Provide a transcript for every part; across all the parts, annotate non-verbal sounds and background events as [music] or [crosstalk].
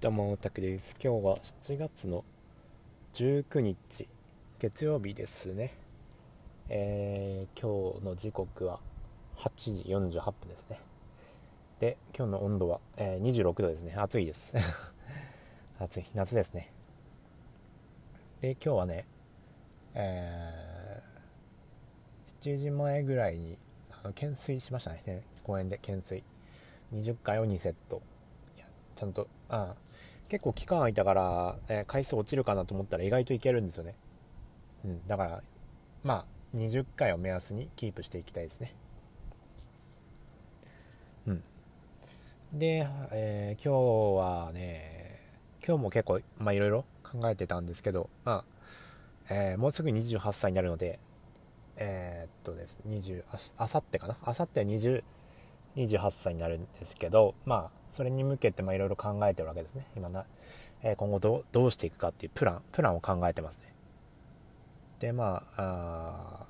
どうも、たくです。今日は7月の19日、月曜日ですね。えー、今日の時刻は8時48分ですね。で、今日の温度は、えー、26度ですね。暑いです。[laughs] 暑い。夏ですね。で、今日はね、えー、7時前ぐらいに、あの懸垂しましたね。公園で懸垂。20回を2セット。ちゃんと、あ結構期間空いたから、えー、回数落ちるかなと思ったら意外といけるんですよね。うん、だから、まあ、20回を目安にキープしていきたいですね。うん。で、えー、今日はね、今日も結構、まあいろいろ考えてたんですけど、まあ、えー、もうすぐ28歳になるので、えー、っとです、20、あさってかな？あさっては20、28歳になるんですけど、まあ、それに向けていろいろ考えてるわけですね。今な、えー、今後どどうしていくかっていうプランプランを考えてますね。でまあ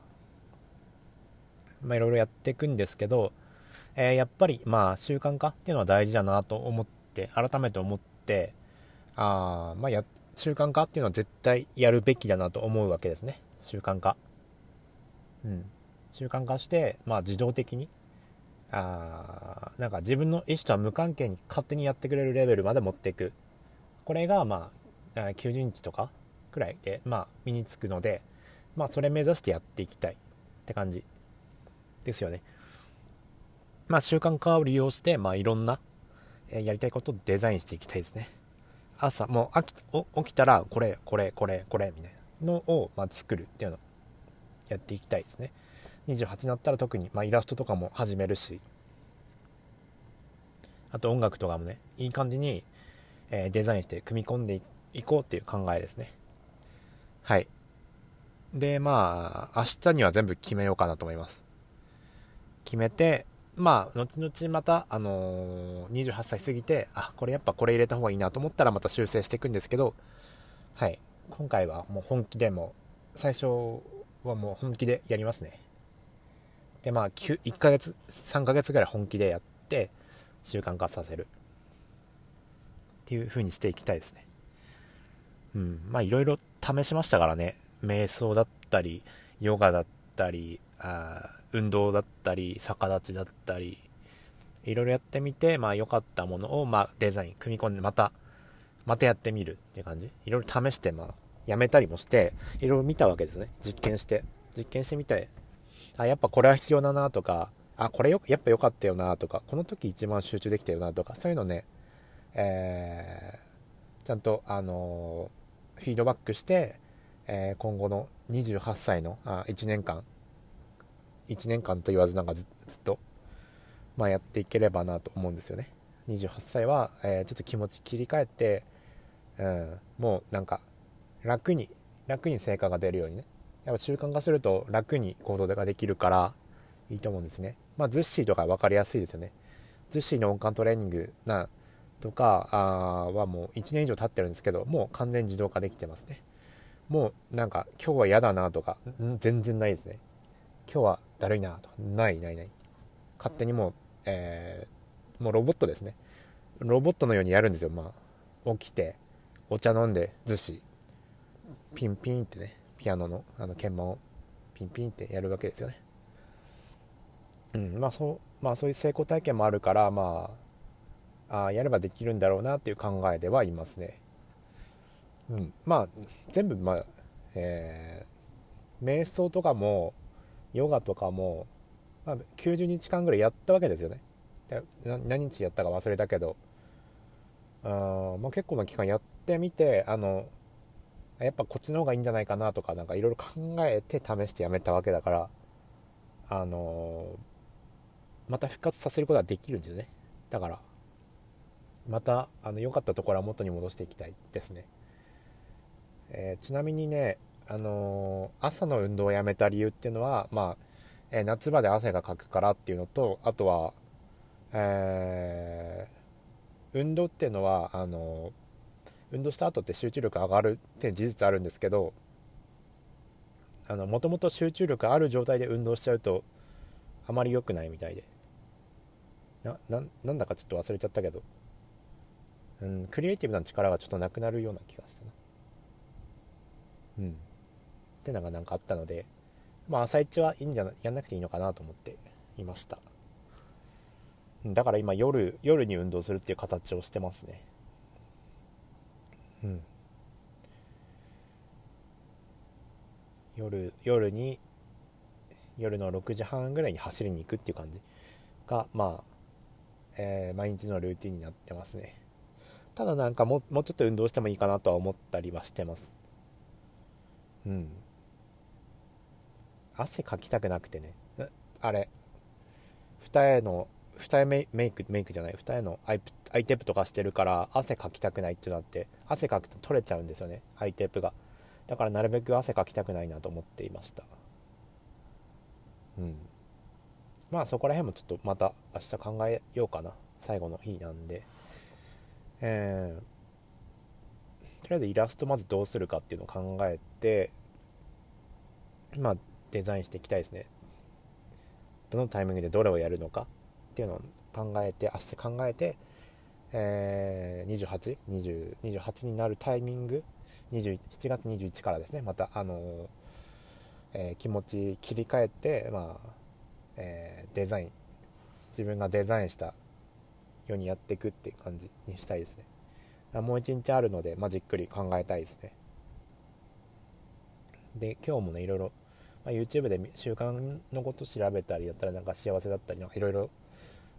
いろいろやっていくんですけど、えー、やっぱりまあ習慣化っていうのは大事だなと思って改めて思ってあまあや習慣化っていうのは絶対やるべきだなと思うわけですね。習慣化。うん。習慣化してまあ自動的にあなんか自分の意思とは無関係に勝手にやってくれるレベルまで持っていく。これがまあ90日とかくらいでまあ身につくのでまあそれ目指してやっていきたい。って感じ。ですよね。まあ習慣化を利用してまあいろんな、えやりたいことをデザインしていきたいですね。朝もう起きたらこれこれこれこれみたいなのをまあ作るっていうのをやっていきたいですね。28になったら特に、まあ、イラストとかも始めるし。あと音楽とかもねいい感じに、えー、デザインして組み込んでいこうっていう考えですね。はい。でまあ明日には全部決めようかなと思います。決めてまあ後々またあのー、28歳過ぎてあこれやっぱこれ入れた方がいいなと思ったらまた修正していくんですけどはい。今回はもう本気でも最初はもう本気でやりますね。で、まあ、1ヶ月、3ヶ月ぐらい本気でやって、習慣化させる。っていう風にしていきたいですね。うん。まあ、いろいろ試しましたからね。瞑想だったり、ヨガだったり、あ運動だったり、逆立ちだったり、いろいろやってみて、まあ、良かったものを、まあ、デザイン、組み込んで、また、またやってみるっていう感じ。いろいろ試して、まあ、やめたりもして、いろいろ見たわけですね。実験して。実験してみて、あ、やっぱこれは必要だなとか、あ、これよ、やっぱ良かったよなとか、この時一番集中できたよなとか、そういうのね、えー、ちゃんと、あのー、フィードバックして、えー、今後の28歳のあ1年間、1年間と言わずなんかずっと、まあ、やっていければなと思うんですよね。28歳は、えー、ちょっと気持ち切り替えて、うん、もうなんか楽に楽に成果が出るようにねやっぱ習慣化すると楽に行動ができるからいいと思うんですね。まあ、ズッシーとか分かりやすいですよね。ズッシーの音感トレーニングなとかあはもう1年以上経ってるんですけど、もう完全自動化できてますね。もうなんか今日は嫌だなとか、全然ないですね。今日はだるいなとか、ないないない。勝手にもう、えー、もうロボットですね。ロボットのようにやるんですよ。まあ、起きて、お茶飲んで、逗子、ピンピンってね、ピアノのあの鍵盤をピンピンってやるわけですよね。うんまあそうまあ、そういう成功体験もあるからまああやればできるんだろうなっていう考えではいますね。うん、まあ全部まあ、えー、瞑想とかもヨガとかも、まあ、90日間ぐらいやったわけですよね。何日やったか忘れたけどあ、まあ、結構な期間やってみてあのやっぱこっちの方がいいんじゃないかなとかなんかいろいろ考えて試してやめたわけだからあのー、また復活させることができるんですね。だからまたあの良かったところは元に戻していきたいですね、えー、ちなみにねあのー、朝の運動をやめた理由っていうのはまあ、え夏場で汗がかくからっていうのとあとはえ運動っていうのはあの運動した後って集中力上がるっていう事実あるんですけどもともと集中力ある状態で運動しちゃうとあまり良くないみたいで。ななんだかちょっと忘れちゃったけど。うん、クリエイティブな力がちょっとなくなるような気がしたな。うん。ってのがなんかあったのでまあ朝一はいいんじゃなやんなくていいのかなと思っていました。だから今夜夜に運動するっていう形をしてますね。うん。夜夜に夜の6時半ぐらいに走りに行くっていう感じがまあ、えー、毎日のルーティンになってますね。ただなんかももうちょっと運動してもいいかなとは思ったりはしてます。うん。汗かきたくなくてね。あれ。二重の二重メイクメイクじゃない。二重のアイプアイテープとかしてるから汗かきたくないってなって汗かくと取れちゃうんですよねアイテープが。だからなるべく汗かきたくないなと思っていました。うん。まあそこら辺もちょっとまた明日考えようかな。最後の日なんで。えー、とりあえずイラストまずどうするかっていうのを考えてまあデザインしていきたいですね。どのタイミングでどれをやるのかっていうのを考えて明日考えて、えー、28、28になるタイミング？7月21からですね。またあのー、えー、気持ち切り替えてまあ、えー、デザイン自分がデザインしたようにやっていくっていう感じにしたいですね。もう一日あるので、まあ、じっくり考えたいですね。で今日もねいろいろ、まあ、YouTube で習慣のこと調べたりだったらなんか幸せだったりいろいろ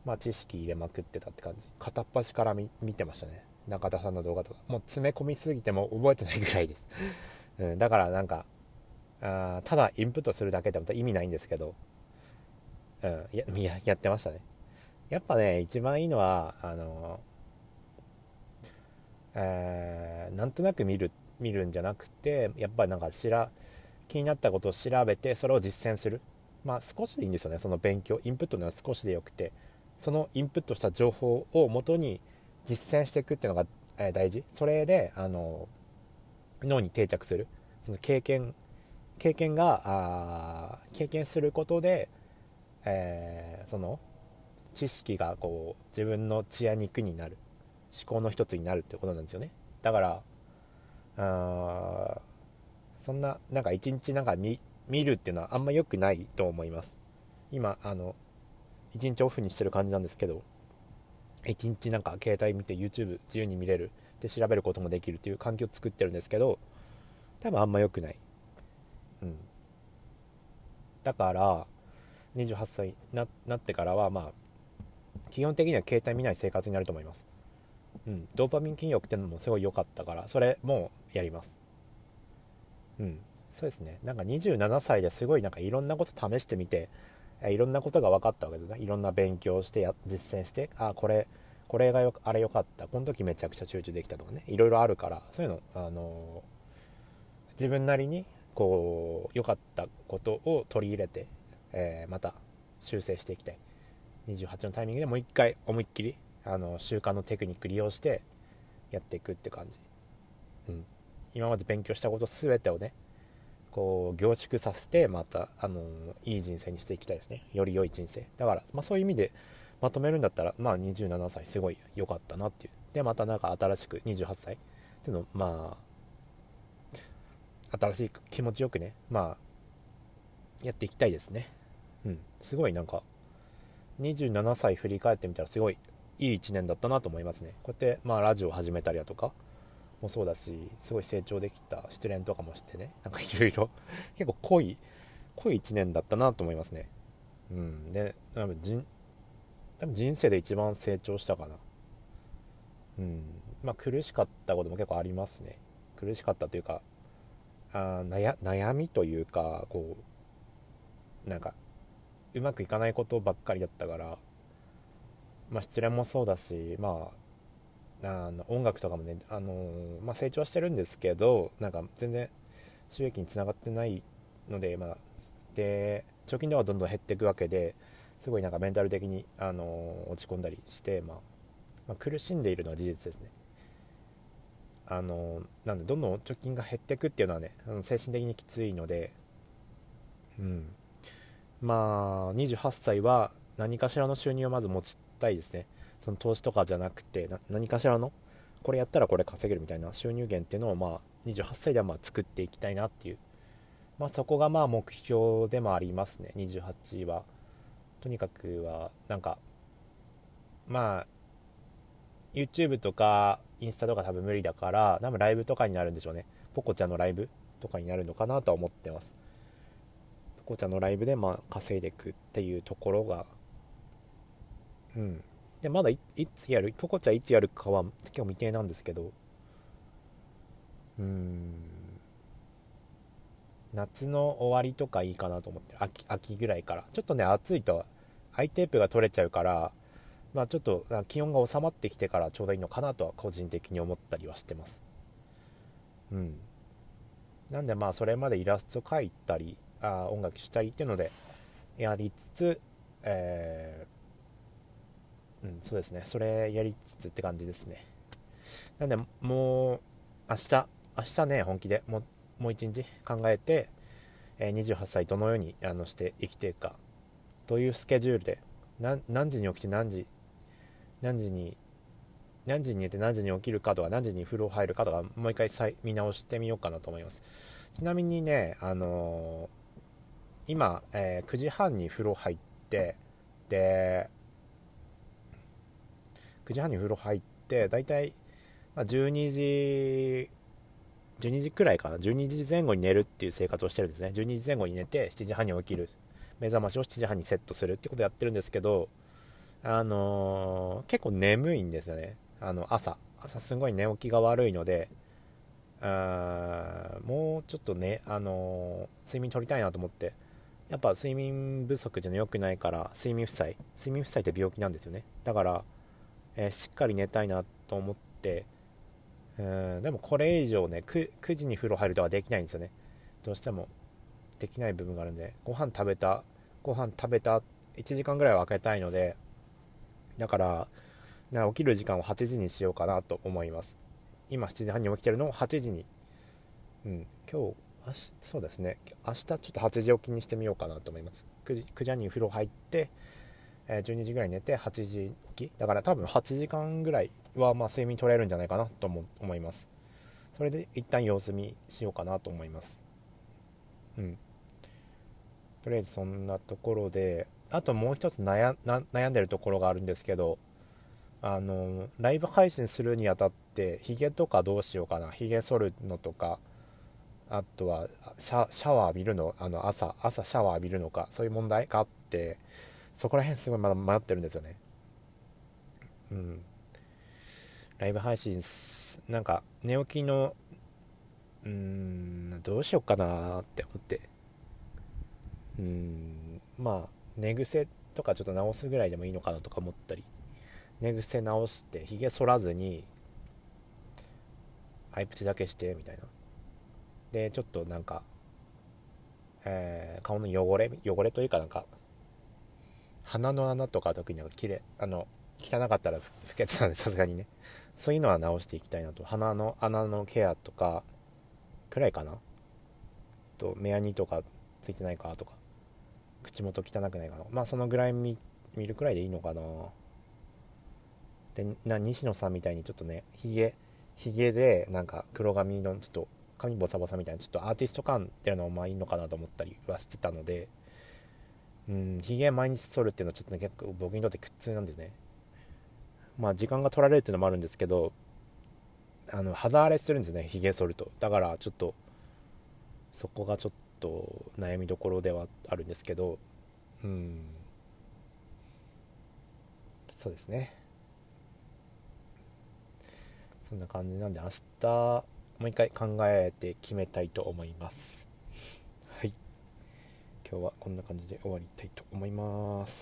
まあ、知識入れまくってたって感じ。片っ端から見てましたね。中田さんの動画とか。もう詰め込みすぎても覚えてないぐらいです、[laughs] うん、だからなんかあただインプットするだけでも意味ないんですけど、うん、や [laughs] やってましたね。やっぱね、一番いいのは、あの、えー、なんとなく見る、見るんじゃなくて、やっぱりなんかしら、気になったことを調べて、それを実践する。まあ少しでいいんですよね、その勉強。インプットのは少しでよくて、そのインプットした情報をもとに実践していくっていうのが、え、大事。それで、あの、脳に定着する。その経験、経験が、あ経験することで、えー、その、知識がこう自分の血や肉になる思考の一つになるってことなんですよねだからあそんななんか一日なんか見見るっていうのはあんま良くないと思います今あの一日オフにしてる感じなんですけど一日なんか携帯見て YouTube 自由に見れるで調べることもできるっていう環境を作ってるんですけど多分あんま良くないうんだから28歳になってからはまあ基本的には携帯見ない生活になると思います。うん、ドーパミン筋力ってのもすごい良かったから、それもやります。うん、そうですね。なんか27歳ですごいなんかいろんなこと試してみて、いろんなことが分かったわけですね。いろんな勉強してや、実践して、あ、これ、これがよあれ良かった。この時めちゃくちゃ集中できたとかね。いろいろあるから、そういうの、あの、自分なりに、こう、良かったことを取り入れて、えー、また修正していきたい。28のタイミングでもう一回思いっきりあの習慣のテクニック利用してやっていくって感じ、うん、今まで勉強したこと全てをねこう凝縮させてまたあのいい人生にしていきたいですね。より良い人生。だから、まあ、そういう意味でまとめるんだったらまあ27歳すごい良かったなっていう。でまたなんか新しく28歳。っていうのまあ新しい気持ちよくねまあやっていきたいですね。うん。すごいなんか27歳振り返ってみたらすごいいい1年だったなと思いますね。こうやってまあラジオ始めたりだとかもそうだしすごい成長できた失恋とかもしてね。なんかいろいろ。[laughs] 結構濃い濃い1年だったなと思いますね。うん。で多分人多分人生で一番成長したかな。うん。まあ苦しかったことも結構ありますね。苦しかったというかあ悩悩みというかこうなんかうまくいかないことばっかりだったから、まあ、失恋もそうだし、まあ、あの音楽とかもね、あの、まあ、成長してるんですけどなんか全然収益につながってないので,、まあ、で貯金ではどんどん減っていくわけですごいなんかメンタル的に、あの、落ち込んだりして、まあ、まあ、苦しんでいるのは事実ですね。あのなんでどんどん貯金が減っていくっていうのはね精神的にきついので、うん、まあ28歳は何かしらの収入をまず持ちたいですねその投資とかじゃなくてな何かしらのこれやったらこれ稼げるみたいな収入源っていうのをまあ28歳ではまあ作っていきたいなっていう。まあそこがまあ目標でもありますね。28は。とにかくはなんかまあ YouTube とかインスタとか多分無理だから多分ライブとかになるんでしょうね。ポコちゃんのライブとかになるのかなとは思ってます。ポコちゃんのライブでまあ稼いでいくっていうところがうん。でまだいつやる？ポコちゃんいつやるかは結構未定なんですけど。うーん。夏の終わりとかいいかなと思って秋秋ぐらいから。ちょっとね暑いとアイテープが取れちゃうからまあちょっと気温が収まってきてからちょうどいいのかなとは個人的に思ったりはしてます。うん。なんでまあそれまでイラスト描いたりあ音楽したりっていうのでやりつつえー、んそうですね。それやりつつって感じですね。なんでもう明日明日ね本気でもうもう一日考えて、え、28歳どのようにあのして生きていくかどういうスケジュールで何時に起きて何時何時に何時に寝て何時に起きるかとか何時に風呂入るかとかもう一回再見直してみようかなと思います。ちなみにねあのー、今、えー、9時半に風呂入ってで9時半に風呂入ってだいたい12時12時くらいかな。12時前後に寝るっていう生活をしてるんですね。12時前後に寝て7時半に起きる。目覚ましを7時半にセットするってことをやってるんですけどあのー、結構眠いんですよね。あの朝。朝すごい寝起きが悪いのであもうちょっとね、あのー、睡眠取りたいなと思って。やっぱ睡眠不足じゃ良くないから睡眠負債。睡眠負債って病気なんですよね。だから、え、しっかり寝たいなと思ってうんでもこれ以上ね 9, 9時に風呂入るとかできないんですよね。どうしてもできない部分があるんでご飯食べたご飯食べた1時間ぐらいは空けたいのでだから起きる時間を8時にしようかなと思います。今7時半に起きてるのを8時に。うん今日そうですね。明日ちょっと8時起きにしてみようかなと思います。9時 ,9 時半に風呂入って、え、12時ぐらい寝て8時起き。だから多分8時間ぐらいはま睡眠取れるんじゃないかなと思います。それで一旦様子見しようかなと思います。うん。とりあえずそんなところであともう一つ悩んでるところがあるんですけどあのライブ配信するにあたってヒゲとかどうしようかな。ヒゲ剃るのとかあとはシャシャワー浴びるのあの朝朝シャワー浴びるのかそういう問題があってそこら辺すごいまだ迷ってるんですよね。うん。ライブ配信なんか寝起きのうーんどうしようかなって思って。うんまあ寝癖とかちょっと直すぐらいでもいいのかなとか思ったり。寝癖直してひげ剃らずにアイプチだけしてみたいな。でちょっとなんか、えー、顔の汚れ汚れというかなんか鼻の穴とか特になんか綺麗あの汚かったら不潔なんで [laughs] さすがにね。そういうのは直していきたいなと。鼻の穴のケアとかくらいかな。と目やにとかついてないかとか。口元汚くないかな。まあそのぐらい見るくらいでいいのかな。でな西野さんみたいにちょっとねひげひげでなんか黒髪のちょっと髪ボサボサみたいなちょっとアーティスト感っていうのもまあいいのかなと思ったりはしてたので。うんひげ毎日剃るっていうのはちょっとね結構僕にとって苦痛なんでね。まあ時間が取られるっていうのもあるんですけどあの肌荒れするんですねひげ剃ると。だからちょっとそこがちょっと悩みどころではあるんですけどうん。そうですね。そんな感じなんで明日もう一回考えて決めたいと思います。今日はこんな感じで終わりたいと思います。